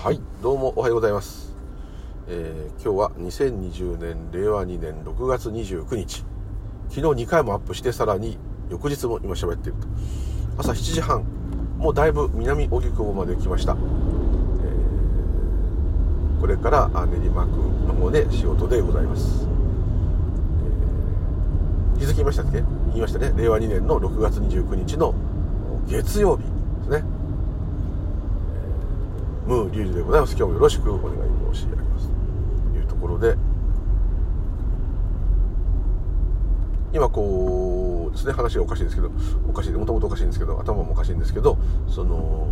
はいどうもおはようございます、えー今日は2020年令和2年6月29日。昨日2回もアップしてさらに翌日も今喋っていると。朝7時半もうだいぶ南荻窪まで来ました、えーこれから練馬区の方で仕事でございます、えー気づきましたっけ？言いましたね。令和2年の6月29日の月曜日。ムーリュウジでございます。今日もよろしくお願い申し上げますというところで今こうですね話がおかしいんですけどおかしいもともとおかしいんですけど頭もおかしいんですけどその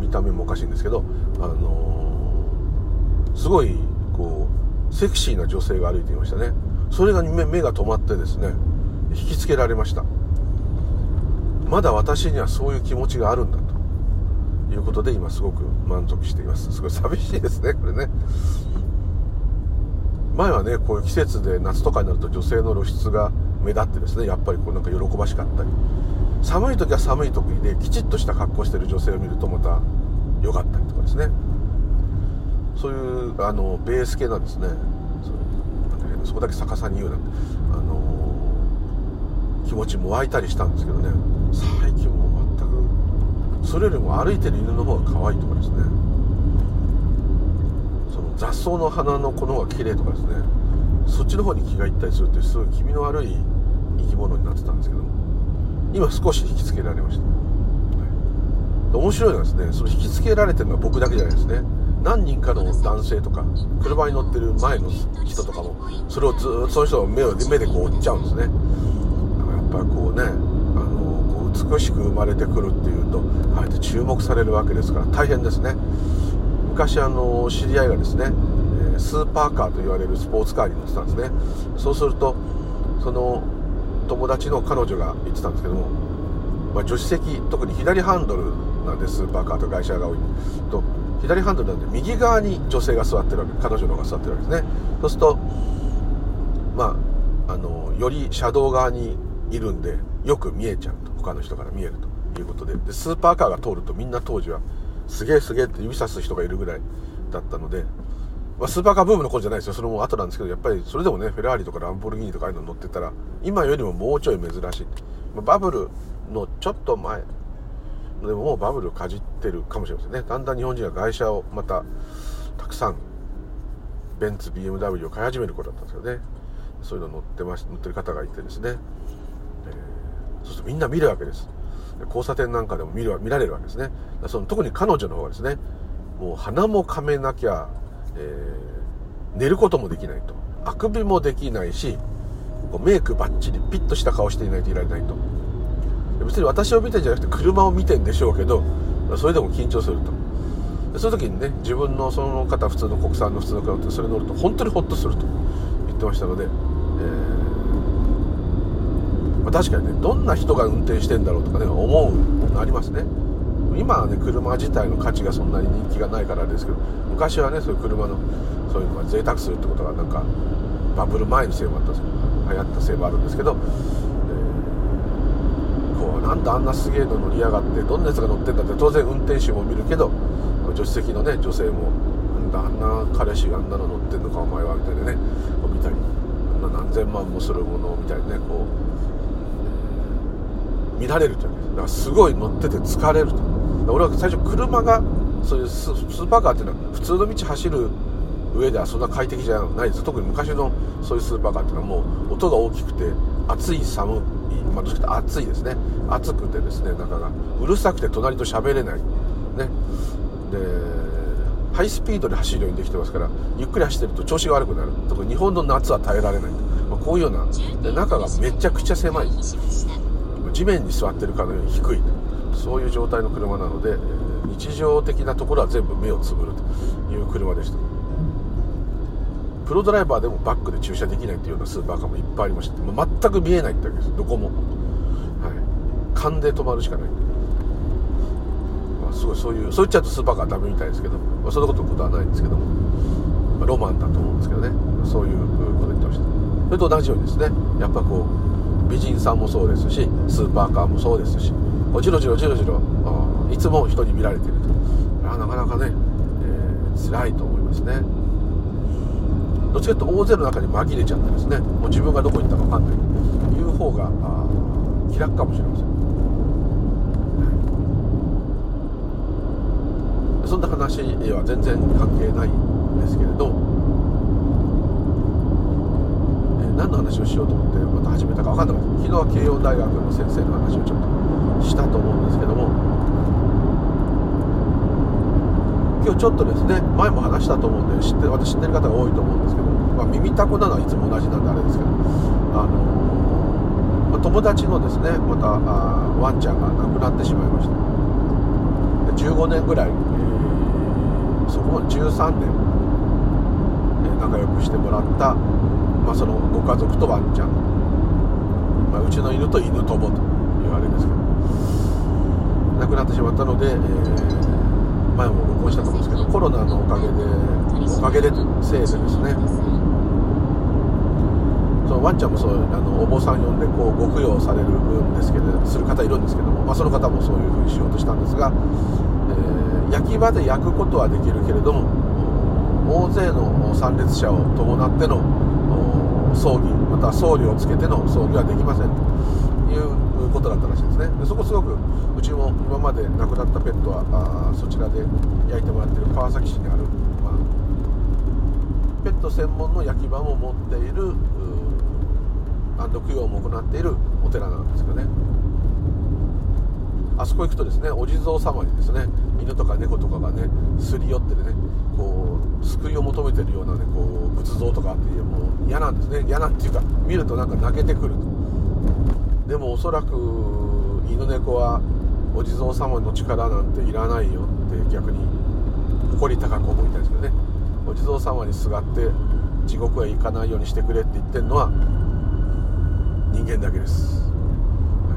見た目もおかしいんですけどあのすごいこうセクシーな女性が歩いていましたねそれが目目が止まってですね引きつけられましたまだ私にはそういう気持ちがあるんだいうことで今すごく満足しています。すごい寂しいですねこれね。前はねこういう季節で夏とかになると女性の露出が目立ってですねやっぱりこうなんか喜ばしかったり。寒い時は寒い時できちっとした格好してる女性を見るとまた良かったりとかですね。そういうあのベース系なんですね。そなんかそこだけ逆さに言うなんて。あの気持ちも湧いたりしたんですけどね。最近もそれよりも歩いてる犬の方が可愛いとかですね。その雑草の花の子の方が綺麗とかですね。そっちの方に気がいったりするってすごい気味の悪い生き物になってたんですけど。今少し引きつけられました、面白いのはですねその引きつけられてるのは僕だけじゃないですね。何人かの男性とか車に乗ってる前の人とかもそれをずっとその人の目を目でこう追っちゃうんですね。だからやっぱこうね美しく生まれてくるっていうとあえて注目されるわけですから大変ですね。昔あの知り合いがですねスーパーカーと言われるスポーツカーに乗ってたんですね。そうするとその友達の彼女が言ってたんですけども、まあ、助手席特に左ハンドルなんでスーパーカーと外車が多い。と左ハンドルなんで右側に女性が座ってるわけ彼女の方が座ってるわけですね。そうするとまああのより車道側にいるんでよく見えちゃうと。他の人から見えるということで。でスーパーカーが通るとみんな当時はすげえすげえって指さす人がいるぐらいだったので、まあ、スーパーカーブームの頃じゃないですよ。それも後なんですけどやっぱりそれでもねフェラーリとかランボルギーニとかああいうの乗ってたら今よりももうちょい珍しい、まあバブルのちょっと前。でももうバブルかじってるかもしれませんね。だんだん日本人が外車をまたたくさんベンツ BMW を買い始める頃だったんですよね。そういうの乗ってまし乗ってる方がいてですね、えーそうするとみんな見るわけです。交差点なんかでも見る見られるわけですね。その特に彼女の方がですねもう鼻もかめなきゃ、えー寝ることもできないと。あくびもできないしこうメイクバッチリピッとした顔していないといられないと。別に私を見てんじゃなくて車を見てんでしょうけどそれでも緊張すると。でその時にね自分のその方普通の国産の普通の車ってそれ乗ると本当にホッとすると言ってましたので、えーまあ、確かにねどんな人が運転してんだろうとかね思うのありますね。今はね車自体の価値がそんなに人気がないからですけど昔はねそういう車のそういうのが贅沢するってことがなんかバブル前にせいもあったんですけど流行ったせいもあるんですけど、えーこうなんであんなすげえの乗りやがってどんなやつが乗ってんだって当然運転手も見るけど助手席のね女性もなんだあんな彼氏があんなの乗ってんのかお前はみたいなねこう見たりあんな何千万もするものみたいにねこう見られるじゃないですかだからすごい乗ってて疲れると。俺は最初車がそういうスーパーカーっていうのは普通の道走る上ではそんな快適じゃないです特に昔のそういうスーパーカーっていうのはもう音が大きくて暑い寒いまあどっちかと暑いですね。暑くてですね。中がうるさくて隣と喋れないねでハイスピードで走るようにできてますからゆっくり走ってると調子が悪くなる。特に日本の夏は耐えられない、まあ、こういうような。で中がめちゃくちゃ狭い。地面に座ってるかのように低い。そういう状態の車なので日常的なところは全部目をつぶるという車でした。プロドライバーでもバックで駐車できないっていうようなスーパーカーもいっぱいありましてもう全く見えないってわけです。どこも。はい。勘で止まるしかない。まあ、すごいそういうそう言っちゃうとスーパーカーダメみたいですけど、まあ、そんなことことはないんですけども、まあ、ロマンだと思うんですけどね。そういうこと言ってました。それと同じようにですね。やっぱこう美人さんもそうですしスーパーカーもそうですしこうジロジロジロジロあーいつも人に見られていると。あなかなかね、えーづらいと思いますね。どっちかというと大勢の中に紛れちゃってですね。もう自分がどこ行ったか分かんない。という方が気楽かもしれません。そんな話は全然関係ないんですけれど、え何の話をしようと思ってまた始めたか分かんなかった。昨日は慶応大学の先生の話をちょっとしたと思うんですけども。今日ちょっとですね前も話したと思うんで知って私知ってる方が多いと思うんですけど、まあ、耳たこなのはいつも同じなんであれですけど。あの、まあ、友達のですねまたあワンちゃんが亡くなってしまいました。15年ぐらい、そこまで13年、え仲良くしてもらった、まあ、そのご家族とワンちゃん、まあ、うちの犬と犬ともというあれですけど。亡くなってしまったので、えー、前も録音したと思うんですけどコロナのおかげでおかげでせいでですね。そのワンちゃんもそうあのお坊さん呼んでこうご供養されるんですけどする方いるんですけども、まあ、その方もそういうふうにしようとしたんですが、えー、焼き場で焼くことはできるけれども大勢の参列者を伴っての葬儀また僧侶をつけての葬儀はできませんということだったらしいですね。でそこすごくうちも今まで亡くなったペットはあそちらで焼いてもらってる川崎市にある、まあ、ペット専門の焼き場も持っている安供養も行っているお寺なんですけどね。あそこ行くとですねお地蔵様にですね犬とか猫とかがねすり寄ってねこう救いを求めてるようなねこう仏像とかあってもう嫌なんですね。嫌なんっていうか見るとなんか泣けてくると。でもおそらく犬猫はお地蔵様の力なんていらないよって逆に誇り高く思いたいですけどね。お地蔵様にすがって地獄へ行かないようにしてくれって言ってるのは人間だけです、は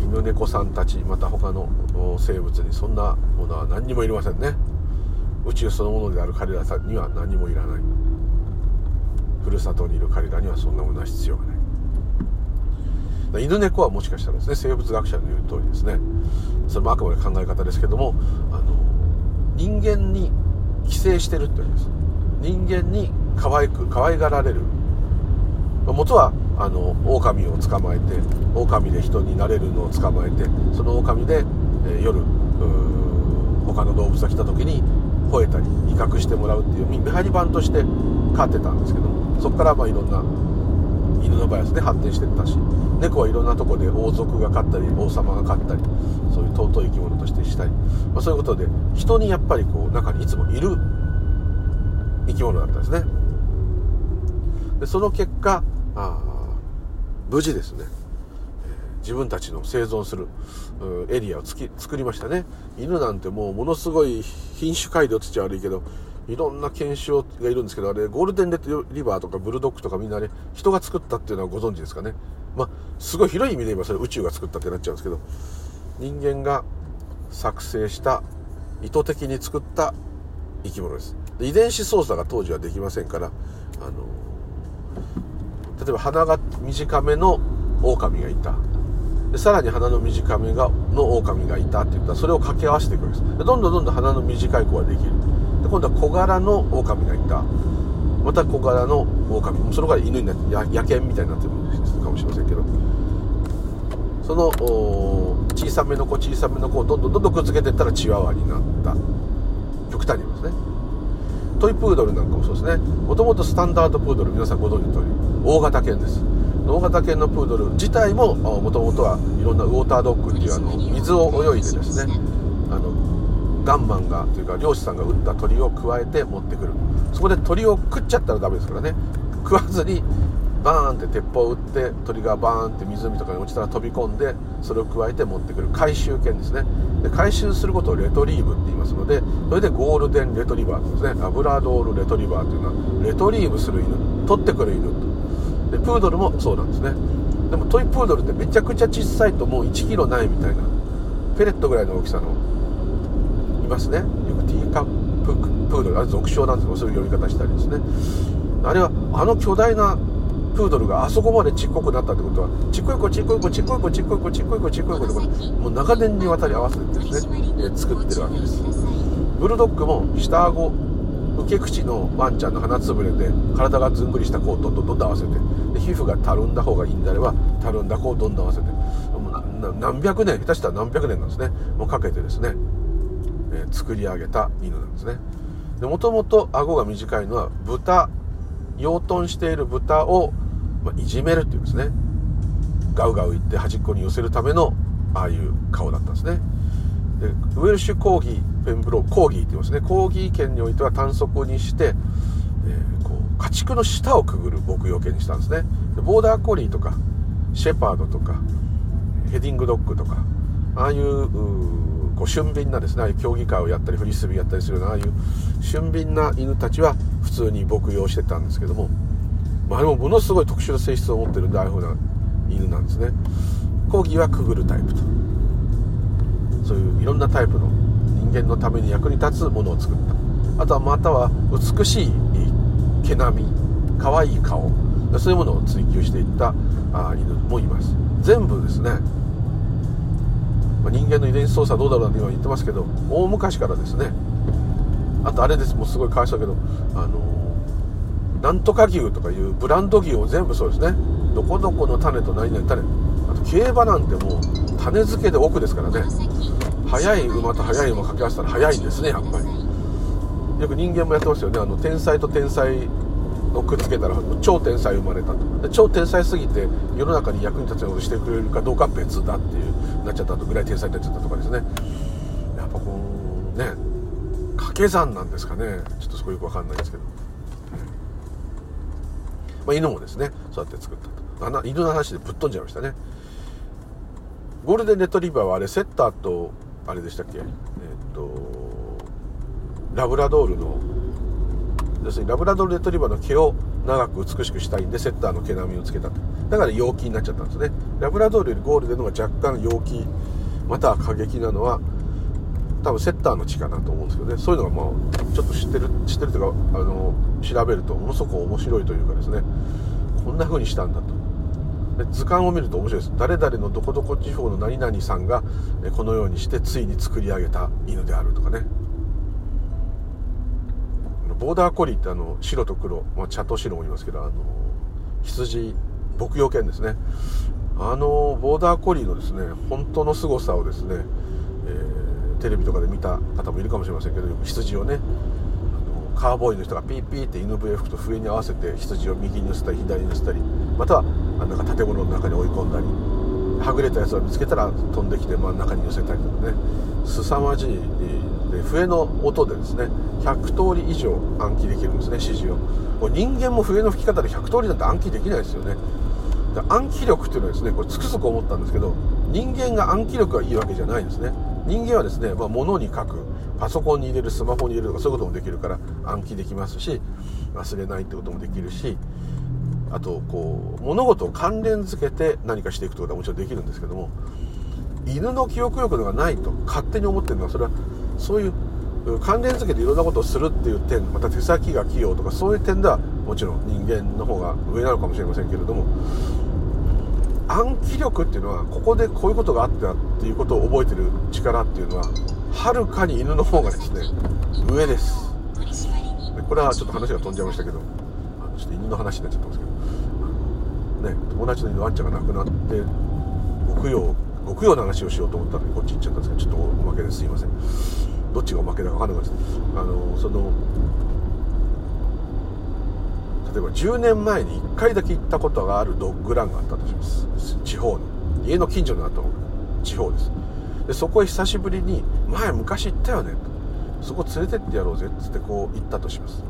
い、犬猫さんたちまた他の生物にそんなものは何にもいりませんね。宇宙そのものである彼らには何もいらない。ふるさとにいる彼らにはそんなものは必要がない。犬猫はもしかしたらですね生物学者の言う通りですね。それもあくまで考え方ですけどもあの人間に寄生してるってわけです。人間に可愛く可愛がられる。元はあの狼を捕まえて狼で人になれるのを捕まえてその狼で、えー、夜他の動物が来た時に吠えたり威嚇してもらうっていう見張り番として飼ってたんですけどもそこからまあいろんな犬の場合ですね発展してったし猫はいろんなとこで王族が飼ったり王様が飼ったりそういう尊い生き物としてしたり、まあ、そういうことで人にやっぱりこう中にいつもいる生き物だったんですね。でその結果あ無事ですね、自分たちの生存するエリアをつき作りましたね。犬なんてもうものすごい品種改良つっちゃ悪いけどいろんな犬種がいるんですけどあれゴールデンレトリバーとかブルドッグとかみんなね人が作ったっていうのはご存知ですかね。まあすごい広い意味で言えばそれ宇宙が作ったってなっちゃうんですけど人間が作成した意図的に作った生き物です。で遺伝子操作が当時はできませんからあの例えば鼻が短めの狼がいた。でさらに鼻の短めがの狼がいたって言った。らそれを掛け合わせていくんです。でどんどんどんどん鼻の短い子ができる。で今度は小柄の狼がいた。また小柄の狼。そのから犬になって野犬みたいになってるかもしれませんけど。その小さめの子小さめの子をどんどんどんどんくっつけていったらチワワになった。極端に言いますね。トイプードルなんかもそうですね。もともとスタンダードプードル皆さんご存知の通り大型犬です。大型犬のプードル自体ももともとはいろんなウォータードッグっていうあの水を泳いでですねあのガンマンがというか漁師さんが撃った鳥を加えて持ってくる。そこで鳥を食っちゃったらダメですからね。食わずにバーンって鉄砲を撃って鳥がバーンって湖とかに落ちたら飛び込んでそれを加えて持ってくる。回収犬ですね。で回収することをレトリーブって言いますのでそれでゴールデンレトリバーですね。アブラドールレトリバーというのはレトリーブする犬取ってくる犬とでプードルもそうなんですね。でもトイプードルってめちゃくちゃ小さいともう1キロないみたいなペレットぐらいの大きさのいますね。よくティーカッププードルあれ俗称なんですけどそういう呼び方したりですね。あれはあの巨大なプードルがあそこまでちっこくなったってことはちっこい子ちっこい子ちっこい子ちっこい子ちっこい子ちっこい子ってもう長年にわたり合わせてですね、え作ってるわけです。ブルドッグも下顎受け口のワンちゃんの鼻つぶれで体がずんぐりした子をどんどんどんどん合わせてで皮膚がたるんだ方がいいんであればたるんだ子をどんどん合わせて何百年下手したら何百年なんですね。もうかけてですね、えー、作り上げた犬なんですね。でもともと顎が短いのは豚養豚している豚を、まあ、いじめるっていうんですね。ガウガウ言って端っこに寄せるためのああいう顔だったんですね。でウェルシュコーギーペンブローコーギーって言いますね。コーギー犬においては短足にして、えー、こう家畜の下をくぐる牧羊犬にしたんですね。でボーダーコリーとかシェパードとかヘディングドッグとかああいうこう俊敏なですねああいう競技会をやったりフリスビーやったりするようなああいう俊敏な犬たちは普通に牧羊してたんですけども、まあ、でもものすごい特殊な性質を持ってるんでああいうふうな犬なんですね。コーギーはくぐるタイプと。そういういろんなタイプの人間のために役に立つものを作った。あとはまたは美しい毛並み可愛い顔そういうものを追求していったあ犬もいます。全部ですね、まあ、人間の遺伝子操作どうだろうなんて今言ってますけど大昔からですね。あとあれです。もうすごいかわいそうだけどあのなんとか牛とかいうブランド牛を全部そうですね。どこどこの種と何々種。あと競馬なんてもう種付けで奥ですからね。速い馬と速い馬掛け合わせたら速いんですねやっぱり。よく人間もやってますよね。あの天才と天才をくっつけたら超天才生まれたと。超天才すぎて世の中に役に立つようにしてくれるかどうか別だっていうなっちゃったとぐらい天才になっちゃったとかですね。やっぱこのね掛け算なんですかね。ちょっとそこよく分かんないですけど、まあ、犬もですねそうやって作ったと。犬の話でぶっ飛んじゃいましたね。ゴールデンレトリバーはあれセッターとあれでしたっけ？えっ、とラブラドールの要するにラブラドールレトリバーの毛を長く美しくしたいんでセッターの毛並みをつけたと。だから陽気になっちゃったんですね。ラブラドールよりゴールデンの方が若干陽気または過激なのは多分セッターの血かなと思うんですけどね。そういうのがまあちょっと知ってる知ってるというかあの調べるとものすごく面白いというかですね。こんな風にしたんだと。図鑑を見ると面白いです。誰々のどこどこ地方の何々さんがこのようにしてついに作り上げた犬であるとかね。ボーダーコリーってあの白と黒、まあ、茶と白もいますけどあの羊牧羊犬ですね。あのボーダーコリーのですね本当の凄さをですね、えー、テレビとかで見た方もいるかもしれませんけど羊をねカーボーイの人がピーピーって犬笛吹くと笛に合わせて羊を右に寄せたり左に寄せたりまたはなんか建物の中に追い込んだりはぐれたやつを見つけたら飛んできて真ん中に寄せたりとかね。凄まじい。で笛の音でですね100通り以上暗記できるんですね指示を。これ人間も笛の吹き方で100通りなんて暗記できないですよね。暗記力っていうのはですねこれつくづく思ったんですけど人間が暗記力がいいわけじゃないんですね。人間はですね、まあ、物に書くパソコンに入れるスマホに入れるとかそういうこともできるから暗記できますし忘れないってこともできるしあとこう物事を関連づけて何かしていくってことはもちろんできるんですけども犬の記憶力がないと勝手に思ってるのはそれはそういう関連付けていろんなことをするっていう点また手先が器用とかそういう点ではもちろん人間の方が上なのかもしれませんけれども暗記力っていうのはここでこういうことがあったっていうことを覚えてる力っていうのははるかに犬の方がですね上です。これはちょっと話が飛んじゃいましたけど。ちょっと犬の話になっちゃってますけど。ね友達の犬ワンちゃんが亡くなって極用極用の話をしようと思ったのにこっち行っちゃったんですけどちょっとおまけですいません。どっちがおまけだか分かんなかったですあのその例えば10年前に1回だけ行ったことがあるドッグランがあったとします。地方の。家の近所にあった地方です。でそこへ久しぶりに前昔行ったよね。とそこ連れてってやろうぜっつってこう行ったとします。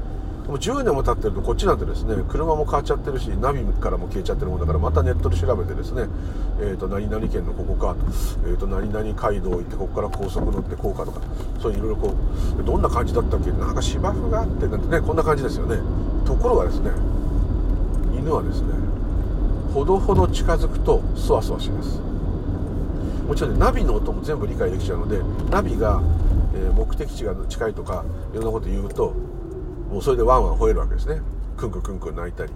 もう10年も経ってるとこっちなんてですね車も変わっちゃってるしナビからも消えちゃってるもんだからまたネットで調べてですね、えーと、何々県のここかと,、えーと、何々街道行ってここから高速乗ってこうかとかそういういろいろこうどんな感じだったっけなんか芝生があってなんてねこんな感じですよね。ところがですね犬はですねほどほど近づくとそわそわします。もちろんねナビの音も全部理解できちゃうのでナビが、え、目的地が近いとかいろんなこと言うともうそれでワンワン吠えるわけですね。クンクンクンクン泣いたり。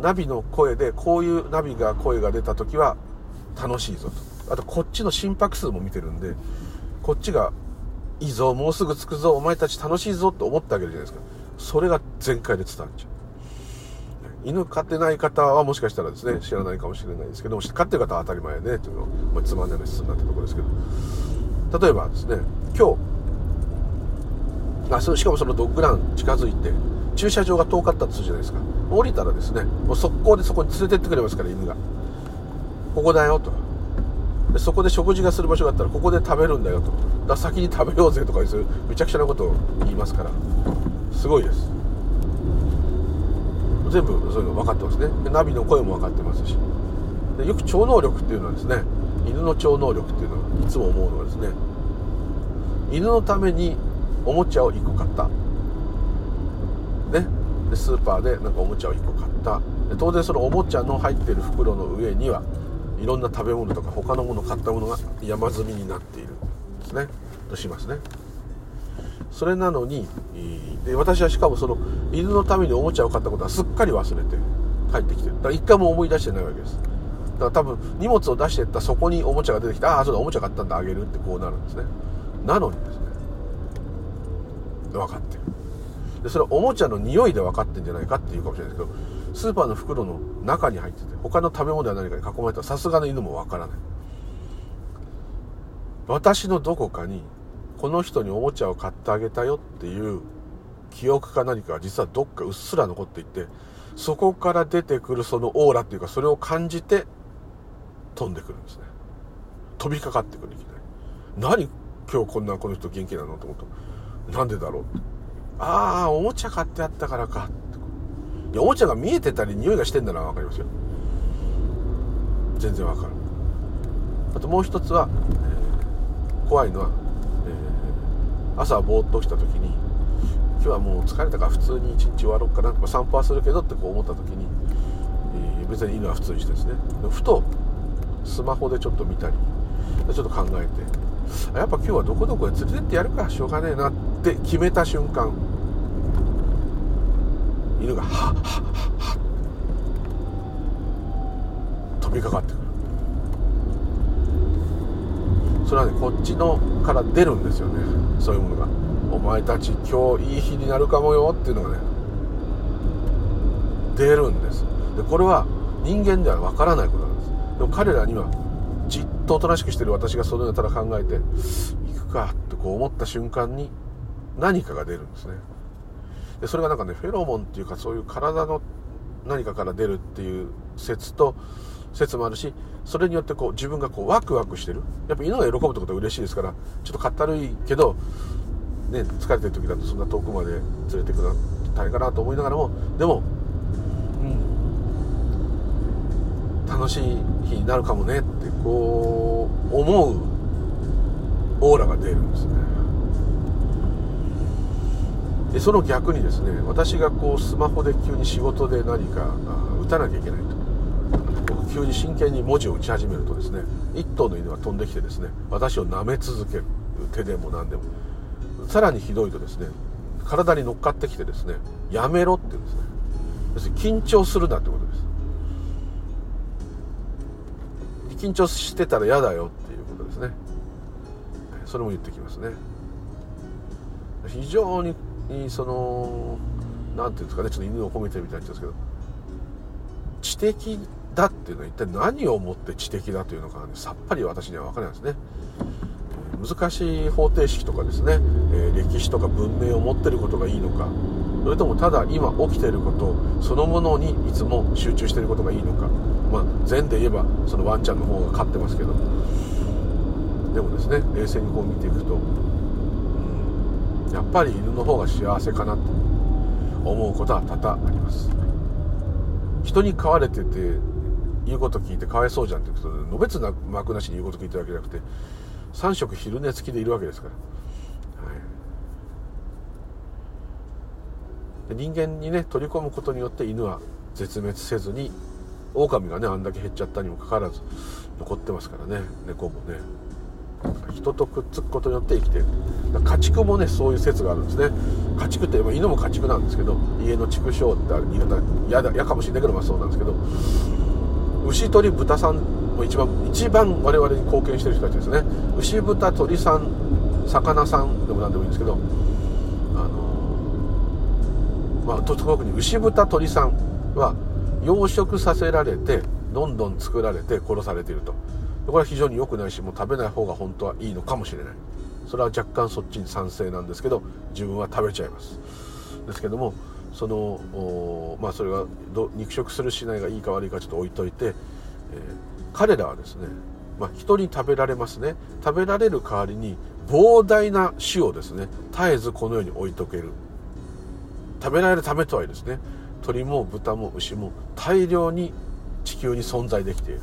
ナビの声でこういうナビが声が出た時は楽しいぞと。あとこっちの心拍数も見てるんでこっちがいいぞもうすぐ着くぞお前たち楽しいぞって思ってあげるじゃないですか。それが全開で伝わっちゃう。犬飼ってない方はもしかしたらですね知らないかもしれないですけど飼ってる方は当たり前ねというのまあ、つまんないの質になったところですけど。例えばですね今日あそしかもそのドッグラン近づいて駐車場が遠かったとするじゃないですか。降りたらですねもう速攻でそこに連れてってくれますから犬が。ここだよと。でそこで食事がする場所があったらここで食べるんだよと。だ先に食べようぜとかそういうめちゃくちゃなことを言いますから。すごいです。全部そういうの分かってますね。ナビの声も分かってますし。でよく超能力っていうのはですね犬の超能力っていうのはいつも思うのはですね犬のためにおもちゃを1個買った。ね。でスーパーでなんかおもちゃを1個買った。で当然そのおもちゃの入ってる袋の上にはいろんな食べ物とか他のもの買ったものが山積みになっている。んですね。としますね。それなのにで私はしかもその犬のためにおもちゃを買ったことはすっかり忘れて帰ってきてる。だから一回も思い出してないわけです。だから多分荷物を出してったそこにおもちゃが出てきてああそうだおもちゃ買ったんだあげるってこうなるんですね。なのにです分かってる。でそれはおもちゃの匂いで分かってんじゃないかっていうかもしれないですけどスーパーの袋の中に入ってて他の食べ物や何かに囲まれたらさすがの犬も分からない。私のどこかにこの人におもちゃを買ってあげたよっていう記憶か何かが実はどっかうっすら残っていてそこから出てくるそのオーラっていうかそれを感じて飛んでくるんですね。飛びかかってくるいきなり。何？今日こんなこの人元気なの？と思うとなんでだろう？ああおもちゃ買ってあったからか。いやおもちゃが見えてたり匂いがしてんだなら分かりますよ。全然わかる。あともう一つは、えー、怖いのはえ朝ぼーっと起きた時に今日はもう疲れたから普通に一日終わろうかな、まあ、散歩はするけどってこう思った時に、えー、別に犬は普通にしてですね。ふとスマホでちょっと見たりちょっと考えてやっぱ今日はどこどこへ連れてってやるかしょうがねえなって決めた瞬間。犬がハッハッハッハッ飛びかかってくる。それはねこっちのから出るんですよね。そういうものが。お前たち今日いい日になるかもよっていうのがね。出るんです。でこれは人間ではわからないことなんです。でも彼らにはじっとおとなしくしてる私がそのようなただ考えて行くかってこう思った瞬間に何かが出るんですね。でそれがなんかねフェロモンっていうかそういう体の何かから出るっていう説と説もあるしそれによってこう自分がこうワクワクしてる。やっぱ犬が喜ぶってことは嬉しいですからちょっとかったるいけど、ね、疲れてる時だとそんな遠くまで連れてくの大変かなと思いながらもでも、うん、楽しい日になるかもねってこう思うオーラが出るんですね。でその逆にですね私がこうスマホで急に仕事で何か打たなきゃいけないと。急に真剣に文字を打ち始めるとですね1頭の犬が飛んできてですね私を舐め続ける。手でも何でも。さらにひどいとですね体に乗っかってきてですねやめろって言うんですね。要するに緊張するなってことです。緊張してたら嫌だよっていうことですね。それも言ってきますね。非常ににその何ていうんですかねちょっと犬を褒めてるみたいなっちゃうんですけど知的だっていうのは一体何をもって知的だというのか、ね、さっぱり私には分からないですね。難しい方程式とかですね、えー、歴史とか文明を持ってることがいいのかそれともただ今起きていることそのものにいつも集中していることがいいのかまあ禅で言えばそのワンちゃんの方が勝ってますけど。でもですね冷静にこう見ていくと、やっぱり犬の方が幸せかなと思うことは多々あります。人に飼われてて言うこと聞いてかわいそうじゃんってことでのべつな幕なしに言うこと聞いてるわけじゃなくて3食昼寝付きでいるわけですから、はい、人間にね取り込むことによって犬は絶滅せずに狼がねあんだけ減っちゃったにもかかわらず残ってますからね猫もね。人とくっつくことによって生きてる家畜もねそういう説があるんですね。家畜って犬も家畜なんですけど家の畜生って言い方嫌だ嫌かもしれないけどまあそうなんですけど。牛鳥豚さんも一番一番我々に貢献してる人たちですね。牛豚鳥さん魚さんでも何でもいいんですけどあのまあ特に牛豚鳥さんは養殖させられてどんどん作られて殺されていると。これは非常に良くないしもう食べない方が本当はいいのかもしれない。それは若干そっちに賛成なんですけど自分は食べちゃいます。ですけどもそのまあそれが肉食するしないがいいか悪いかちょっと置いといて、えー、彼らはですね、まあ、人に食べられますね。食べられる代わりに膨大な種をですね絶えずこの世に置いとける。食べられるためとはいえですね鳥も豚も牛も大量に地球に存在できている。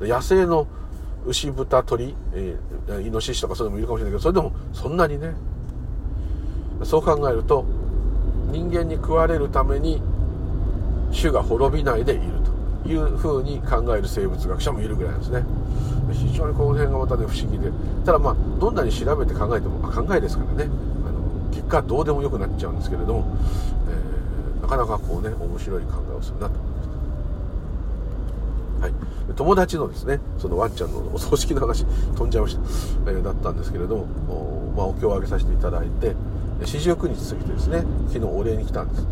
野生の牛豚鳥、えー、イノシシとかそういうのもいるかもしれないけどそれでもそんなにね。そう考えると人間に食われるために種が滅びないでいるというふうに考える生物学者もいるぐらいですね。非常にこの辺がまたね不思議で。ただまあどんなに調べて考えても考えですからね。あの結果どうでもよくなっちゃうんですけれども、えー、なかなかこうね面白い考えをするなと思いましたはい。友達のですねそのワンちゃんのお葬式の話飛んじゃいました、えー、だったんですけれどもお,、まあ、お経をあげさせていただいて四十九日過ぎてですね昨日お礼に来たんです。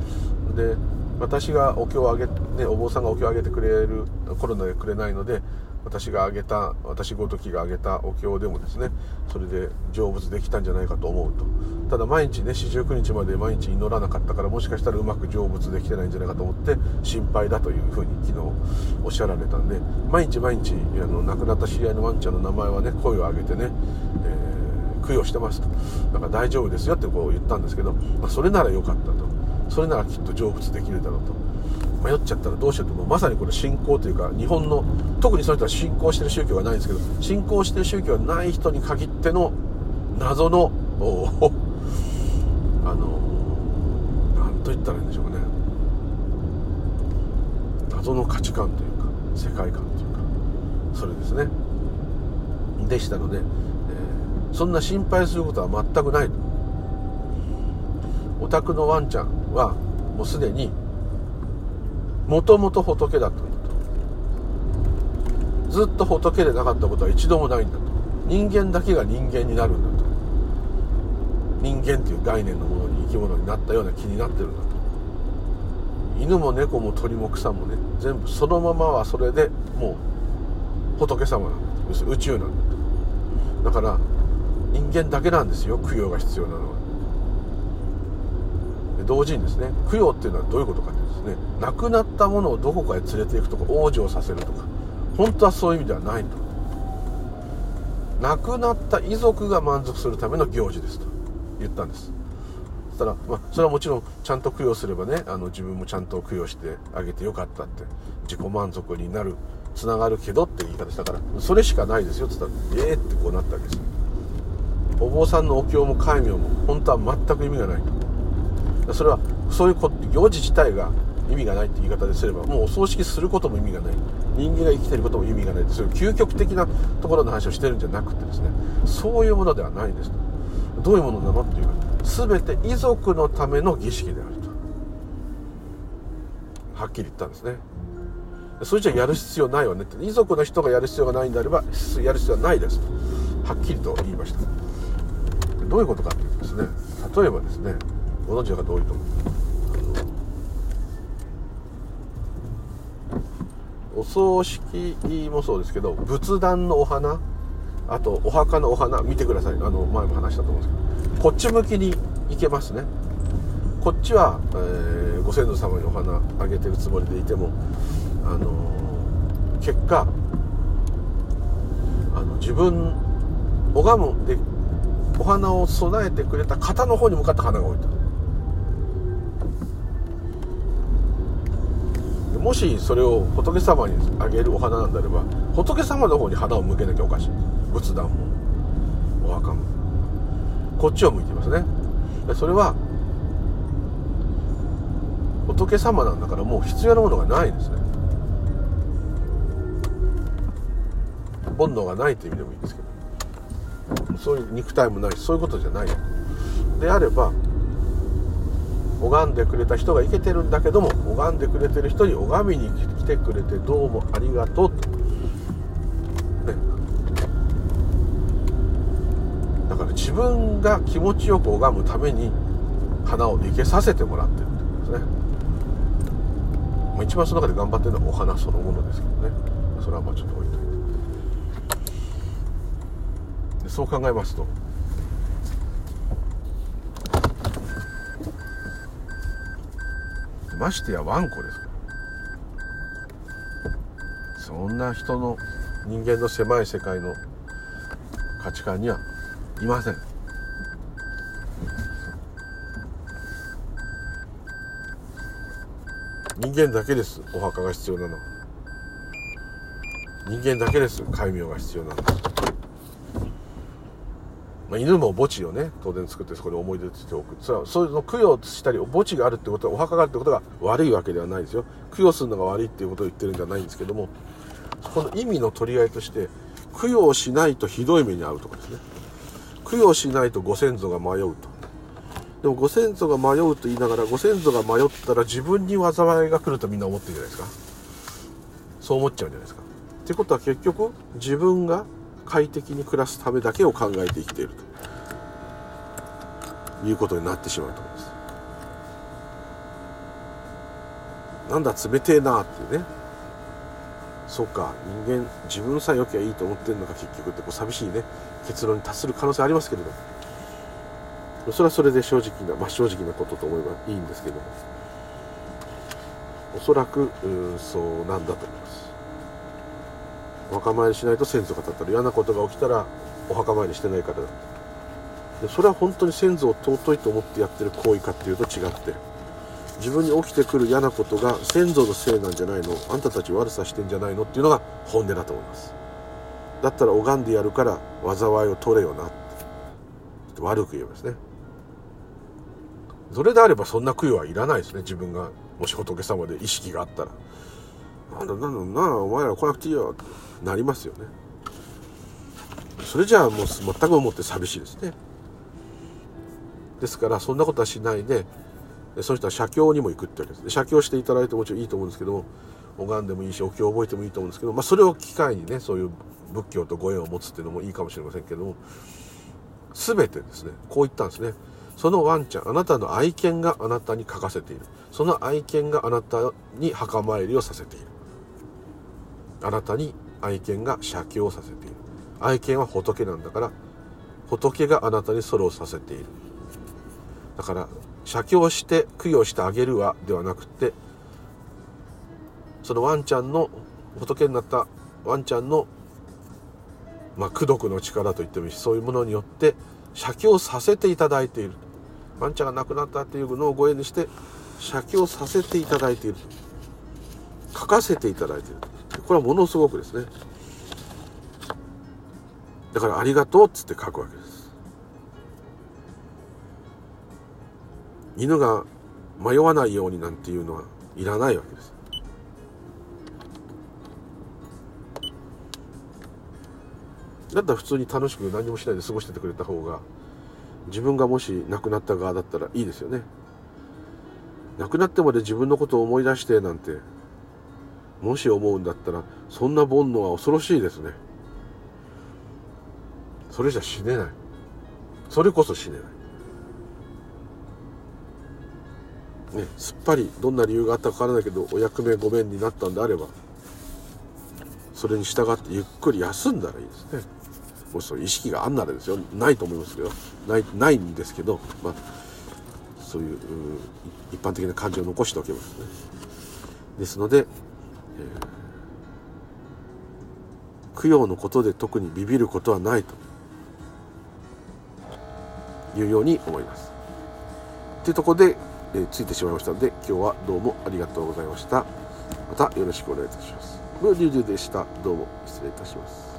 で私がお経をあげ、ね、お坊さんがお経をあげてくれるコロナでくれないので私があげた私ごときがあげたお経でもですねそれで成仏できたんじゃないかと思うと。ただ毎日ね四十九日まで毎日祈らなかったからもしかしたらうまく成仏できてないんじゃないかと思って心配だというふうに昨日おっしゃられたんで毎日毎日あの亡くなった知り合いのワンちゃんの名前はね声を上げてね、えー、供養してますと。だから大丈夫ですよってこう言ったんですけど、まあ、それならよかったと。それならきっと成仏できるだろうと。迷っちゃったらどうしようと。もまさにこれ信仰というか日本の特にその人は信仰してる宗教がないんですけど信仰してる宗教がない人に限っての謎のあの何と言ったらいいんでしょうかね。謎の価値観というか世界観というかそれですね。でしたので、えー、そんな心配することは全くないお宅のワンちゃんはもうすでにもともと仏だった。んだとずっと仏でなかったことは一度もないんだと。人間だけが人間になるんだ人間っていう概念のものに生き物になったような気になってるんだと。犬も猫も鳥も草もね全部そのままはそれでもう仏様なんだと要す。るに宇宙なんだとだから人間だけなんですよ。供養が必要なのは。同時にですね供養っていうのはどういうことかというとですね亡くなったものをどこかへ連れていくとか往生させるとか。本当はそういう意味ではないと。亡くなった遺族が満足するための行事ですと。言ったんです。そしたら、まあ、それはもちろんちゃんと供養すればねあの自分もちゃんと供養してあげてよかったって自己満足になるつながるけどって言い方したからそれしかないですよって言ったらええー、ってこうなったわけですお坊さんのお経も戒名も本当は全く意味がないそれはそういう行事自体が意味がないって言い方ですればもうお葬式することも意味がない。人間が生きてることも意味がないそういう究極的なところの話をしてるんじゃなくてですねそういうものではないんですと。どういうものなのっていう全て遺族のための儀式であると。はっきり言ったんですね。それじゃやる必要ないわねって。遺族の人がやる必要がないんであればやる必要はないですと。はっきりと言いました。どういうことかというとですね例えばですねご存知の方多いと思う。お葬式もそうですけど仏壇のお花あとお墓のお花見てください。あの前も話したと思うんですけど。こっち向きに行けますね。こっちは、えー、ご先祖様にお花あげてるつもりでいてもあのー、結果あの自分拝むでお花を備えてくれた方の方に向かって花が置いたもしそれを仏様にあげるお花なんであれば仏様の方に花を向けなきゃおかしい。仏壇も。お墓も。こっちを向いてますね。それは仏様なんだからもう必要なものがないですね。煩悩がないという意味でもいいんですけど。そういう肉体もないしそういうことじゃない。であれば拝んでくれた人がいけてるんだけども拝んでくれてる人に拝みに来てくれてどうもありがとうと、ね、だから自分が気持ちよく拝むために花を生けさせてもらってるってことですね、一番その中で頑張ってるのはお花そのものですけどね。それはまあちょっと置いといて。そう考えますとましてやワンコですから。そんな人の人間の狭い世界の価値観にはいません。人間だけです。お墓が必要なの人間だけです。戒名が必要なのまあ、犬も墓地をね当然作ってそこで思い出としておく。それはそういうの供養したり墓地があるってことはお墓があるってことが悪いわけではないですよ。供養するのが悪いっていうことを言ってるんじゃないんですけどもこの意味の取り合いとして供養しないとひどい目に遭うとかですね。供養しないとご先祖が迷うと。でもご先祖が迷うと言いながらご先祖が迷ったら自分に災いが来るとみんな思ってるじゃないですか。そう思っちゃうんじゃないですか。ってことは結局自分が快適に暮らすためだけを考えて生きていると。いうことになってしまうと思います。なんだ冷てえなっていうね。そうか人間自分さえ良きゃいいと思ってるのか結局ってこう寂しいね。結論に達する可能性ありますけれども。それはそれで正直な真、あ、正直なことと思えばいいんですけども。おそらくそうなんだと。思いますお墓参りしないと先祖が立ったら嫌なことが起きたらお墓参りしてないから。だでそれは本当に先祖を尊いと思ってやってる行為かっていうと違って自分に起きてくる嫌なことが先祖のせいなんじゃないの。あんたたち悪さしてんじゃないのっていうのが本音だと思います。だったら拝んでやるから災いを取れよなって。悪く言えますね。それであればそんな供養はいらないですね。自分がもし仏様で意識があったら。なんだなんだなお前ら来なくていいよ。なりますよね。それじゃあもう全く思って寂しいですね。ですからそんなことはしないでその人は写経にも行くってわけです。写経していただいてもちろんいいと思うんですけども拝んでもいいしお経を覚えてもいいと思うんですけど、まあ、それを機会にねそういう仏教とご縁を持つっていうのもいいかもしれませんけども全てですねこう言ったんですね。そのワンちゃんあなたの愛犬があなたに書かせている。その愛犬があなたに墓参りをさせている。あなたに愛犬が写経をさせている。愛犬は仏なんだから仏があなたにそれをさせている。だから写経して供養してあげるわではなくてそのワンちゃんの仏になったワンちゃんのまあ功徳の力と言ってもいいしそういうものによって写経させていただいている。ワンちゃんが亡くなったっていうのをご縁にして写経させていただいている。書かせていただいている。これはものすごくですね。だから「ありがとう」っつって書くわけです。犬が迷わないようになんていうのはいらないわけです。だったら普通に楽しく何もしないで過ごしててくれた方が自分がもし亡くなった側だったらいいですよね。亡くなってまで自分のことを思い出してなんてもし思うんだったらそんな煩悩は恐ろしいですね。それじゃ死ねない。それこそ死ねない。ねすっぱりどんな理由があったか分からないけどお役目ごめんになったんであればそれに従ってゆっくり休んだらいいですね。もしそう意識があんならですよ。ないと思いますけど。ないないんですけどまあそういう一般的な感情を残しておけばですね。ですので供養のことで特にビビることはないというように思います。というところで、えー、ついてしまいましたので今日はどうもありがとうございました。またよろしくお願いいたします。ムーリュウリュでした。どうも失礼いたします。